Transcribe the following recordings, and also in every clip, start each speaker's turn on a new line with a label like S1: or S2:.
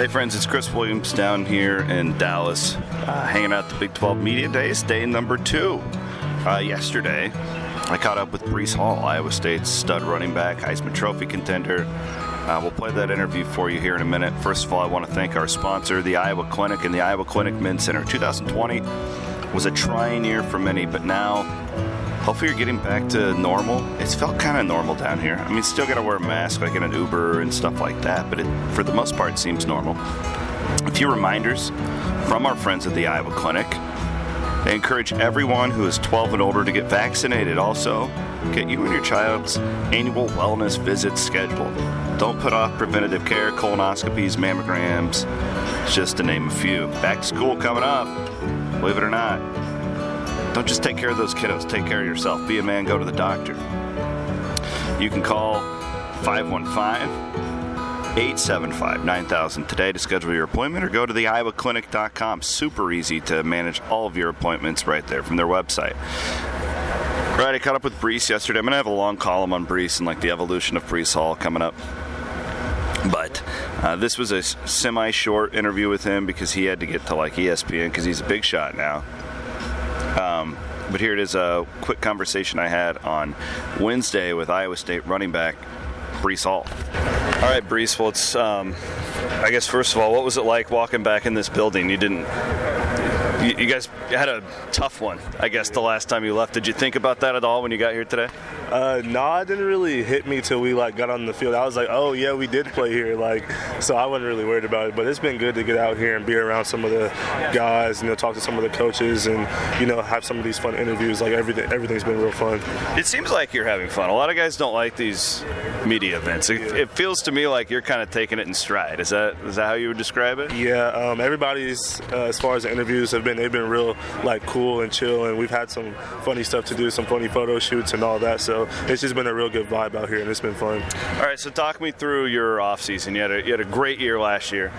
S1: Hey friends, it's Chris Williams down here in Dallas, uh, hanging out the Big 12 Media Days, day number two. Uh, yesterday, I caught up with Breece Hall, Iowa State's stud running back, Heisman Trophy contender. Uh, we'll play that interview for you here in a minute. First of all, I want to thank our sponsor, the Iowa Clinic and the Iowa Clinic Men's Center. 2020 was a trying year for many, but now hopefully you're getting back to normal. It's felt kind of normal down here. I mean, still got to wear a mask like in an Uber and stuff like that, but it, for the most part, seems normal. A few reminders from our friends at the Iowa Clinic. They encourage everyone who is 12 and older to get vaccinated. Also, get you and your child's annual wellness visits scheduled. Don't put off preventative care, colonoscopies, mammograms, just to name a few. Back to school coming up, believe it or not. Don't just take care of those kiddos, take care of yourself. Be a man, go to the doctor. You can call 515 875 9000 today to schedule your appointment or go to the iowaclinic.com. Super easy to manage all of your appointments right there from their website. Right, I caught up with Breece yesterday. I'm going to have a long column on Breece and like the evolution of Breece Hall coming up. But uh, this was a semi short interview with him because he had to get to like ESPN because he's a big shot now. Um, but here it is a quick conversation I had on Wednesday with Iowa State running back Breece Hall. All right, Breece. Well, it's um, I guess first of all, what was it like walking back in this building? You didn't. You, you guys had a tough one, I guess, the last time you left. Did you think about that at all when you got here today?
S2: Uh, no, it didn't really hit me till we like got on the field. I was like, oh yeah, we did play here, like, so I wasn't really worried about it. But it's been good to get out here and be around some of the guys, you know, talk to some of the coaches, and you know, have some of these fun interviews. Like everything, everything's been real fun.
S1: It seems like you're having fun. A lot of guys don't like these media events. It, it feels to me like you're kind of taking it in stride. Is that is that how you would describe it?
S2: Yeah, um, everybody's uh, as far as the interviews have been, they've been real like cool and chill, and we've had some funny stuff to do, some funny photo shoots and all that. So it's just been a real good vibe out here, and it's been fun.
S1: All right, so talk me through your off season. You had a, you had a great year last year.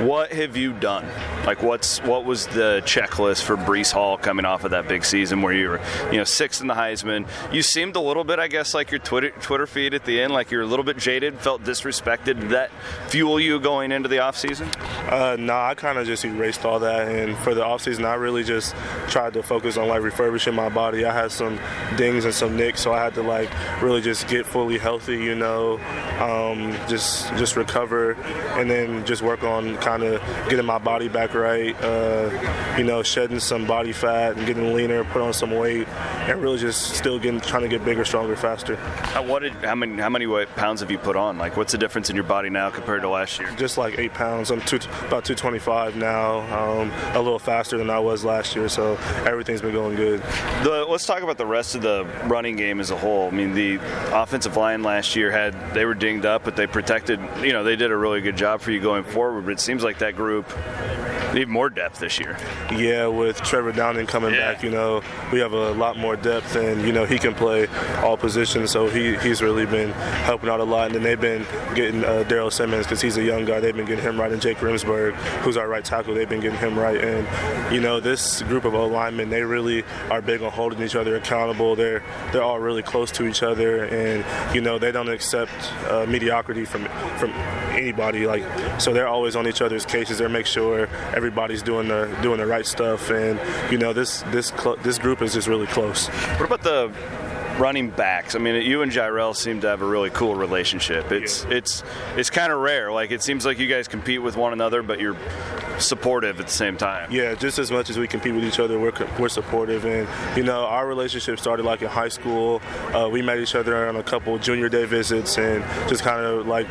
S1: What have you done? Like, what's what was the checklist for Breece Hall coming off of that big season where you were, you know, sixth in the Heisman? You seemed a little bit, I guess, like your Twitter Twitter feed at the end, like you're a little bit jaded, felt disrespected. Did that fuel you going into the off season?
S2: Uh, nah, I kind of just erased all that, and for the off season, I really just tried to focus on like refurbishing my body. I had some dings and some nicks, so I had to like really just get fully healthy, you know, um, just just recover, and then just work on kind of getting my body back right, uh, you know, shedding some body fat and getting leaner, put on some weight, and really just still getting trying to get bigger, stronger, faster.
S1: How, what did, how many how many pounds have you put on? Like, what's the difference in your body now compared to last year?
S2: Just like eight pounds. I'm two, about 225 now, um, a little faster than I was last year, so everything's been going good.
S1: The, let's talk about the rest of the running game as a whole. I mean, the offensive line last year had they were dinged up, but they protected. You know, they did a really good job for you going forward. But it seems like that group need more depth this year.
S2: Yeah, with Trevor Downing coming
S1: Yeah.
S2: back, you know, we have a lot more depth, and you know he can play all positions, so he, he's really been helping out a lot. And then they've been getting uh, Daryl Simmons because he's a young guy. They've been getting him right, and Jake Remsburg, who's our right tackle, they've been getting him right. And you know, this group of O linemen, they really are big on holding each other accountable. They're they're all really close to each other, and you know they don't accept uh, mediocrity from from anybody. Like so, they're always on each other's cases. They make sure everybody's doing the doing the right stuff, and you know this this cl- this group is just really close.
S1: What about the running backs? I mean, you and Jirehl seem to have a really cool relationship. It's it's it's kind of rare. Like it seems like you guys compete with one another, but you're supportive at the same time.
S2: Yeah, just as much as we compete with each other, we're, we're supportive. And, you know, our relationship started like in high school. Uh, we met each other on a couple junior day visits and just kind of like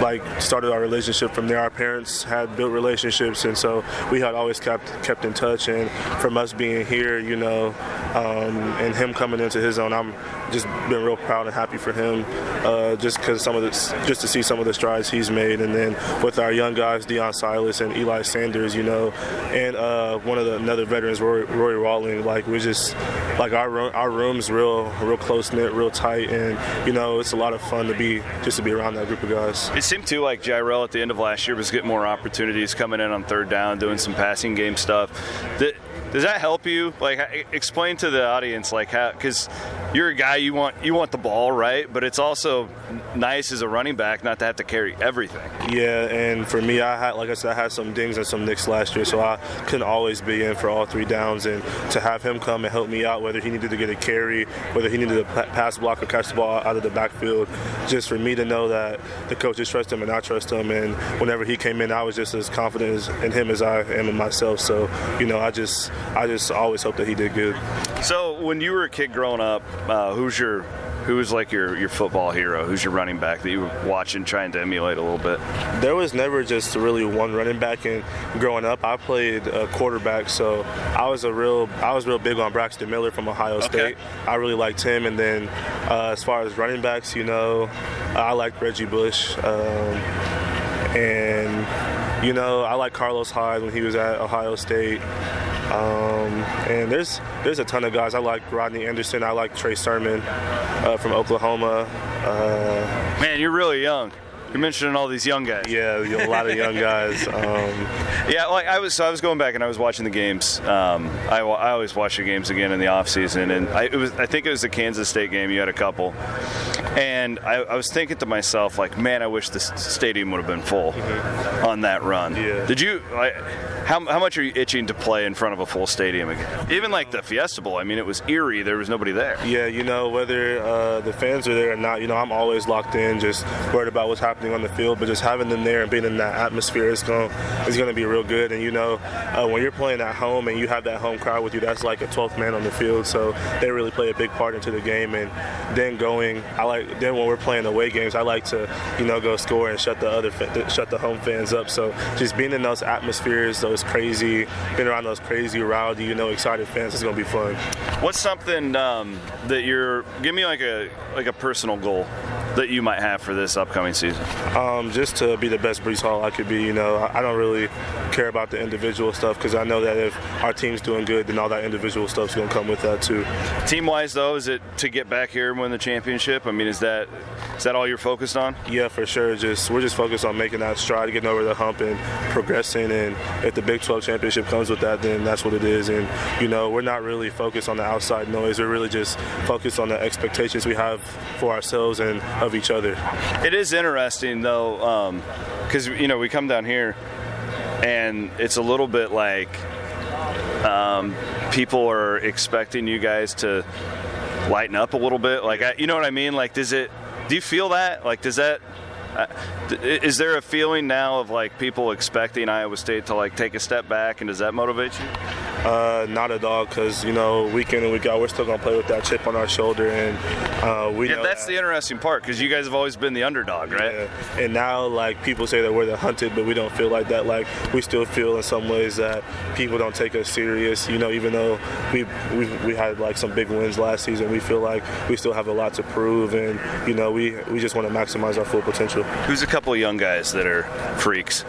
S2: like started our relationship from there. Our parents had built relationships, and so we had always kept kept in touch. And from us being here, you know, um, and him coming into his own, I'm just been real proud and happy for him, uh, just because some of the just to see some of the strides he's made, and then with our young guys, Deon Silas and Eli Sanders, you know, and uh, one of the another veterans, Roy, Roy Rawling. Like we just like our room, our room's real real close knit, real tight, and you know it's a lot of fun to be just to be around that group of guys.
S1: It seemed too like Jirehl at the end of last year was getting more opportunities coming in on third down, doing some passing game stuff. Does that help you? Like, explain to the audience, like, how because you're a guy you want you want the ball, right? But it's also nice as a running back not to have to carry everything.
S2: Yeah, and for me, I had like I said, I had some dings and some nicks last year, so I couldn't always be in for all three downs. And to have him come and help me out, whether he needed to get a carry, whether he needed to pass block or catch the ball out of the backfield, just for me to know that the coaches trust him and I trust him. And whenever he came in, I was just as confident in him as I am in myself. So you know, I just I just always hope that he did good.
S1: So when you were a kid growing up, uh, who's your who was like your, your football hero? Who's your running back that you were watching, trying to emulate a little bit?
S2: There was never just really one running back. And growing up, I played a quarterback, so I was a real I was real big on Braxton Miller from Ohio okay. State. I really liked him. And then uh, as far as running backs, you know, I liked Reggie Bush. Um, and you know, I like Carlos Hyde when he was at Ohio State. Um, and there's there's a ton of guys. I like Rodney Anderson. I like Trey Sermon uh, from Oklahoma. Uh,
S1: Man, you're really young. You're mentioning all these young guys.
S2: Yeah, a lot of young guys. Um,
S1: yeah, like I was, so I was going back and I was watching the games. Um, I, I always watch the games again in the off season, and I, it was, I think it was the Kansas State game. You had a couple, and I, I was thinking to myself, like, man, I wish the stadium would have been full mm-hmm. on that run.
S2: Yeah.
S1: Did you? Like, how, how much are you itching to play in front of a full stadium again? Even like the Fiesta Bowl, I mean, it was eerie. There was nobody there.
S2: Yeah, you know, whether uh, the fans are there or not, you know, I'm always locked in, just worried about what's happening on the field. But just having them there and being in that atmosphere is going is going to be real good. And you know, uh, when you're playing at home and you have that home crowd with you, that's like a 12th man on the field. So they really play a big part into the game. And then going, I like then when we're playing away games, I like to you know go score and shut the other shut the home fans up. So just being in those atmospheres, those those crazy, been around those crazy, rowdy, you know, excited fans. It's gonna be fun.
S1: What's something um, that you're? Give me like a like a personal goal that you might have for this upcoming season?
S2: Um, just to be the best Breece Hall I could be. You know, I don't really care about the individual stuff because I know that if our team's doing good, then all that individual stuff's going to come with that too.
S1: Team wise, though, is it to get back here and win the championship? I mean, is that is that all you're focused on?
S2: Yeah, for sure. Just we're just focused on making that stride, getting over the hump, and progressing. And if the Big 12 championship comes with that, then that's what it is. And you know, we're not really focused on the outside noise. We're really just focused on the expectations we have for ourselves and of each other.
S1: It is interesting though, because um, you know we come down here, and it's a little bit like um, people are expecting you guys to lighten up a little bit. Like, you know what I mean? Like, does it? Do you feel that? Like, does that? Is there a feeling now of like people expecting Iowa State to like take a step back, and does that motivate you?
S2: Uh, not at all, because you know, week in and week out, we're still gonna play with that chip on our shoulder, and uh, we.
S1: Yeah, that's
S2: that.
S1: the interesting part, because you guys have always been the underdog, right? Yeah.
S2: And now, like people say that we're the hunted, but we don't feel like that. Like we still feel in some ways that people don't take us serious. You know, even though we we we had like some big wins last season, we feel like we still have a lot to prove, and you know, we we just want to maximize our full potential.
S1: Who's couple of young guys that are freaks?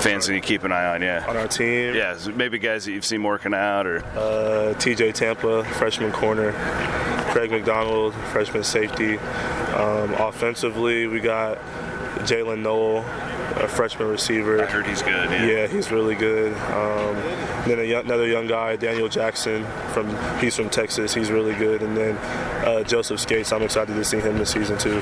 S1: fans that you keep an eye on, yeah.
S2: On our team?
S1: Yeah, maybe guys that you've seen working out or.
S2: Uh, TJ Tampa, freshman corner. Craig McDonald, freshman safety. Um, offensively, we got Jaylin Noel, a freshman receiver.
S1: I heard he's good. Yeah,
S2: yeah he's really good. Um, then young, another young guy, Daniel Jackson, from he's from Texas. He's really good. And then uh, Joseph Scates. I'm excited to see him this season too.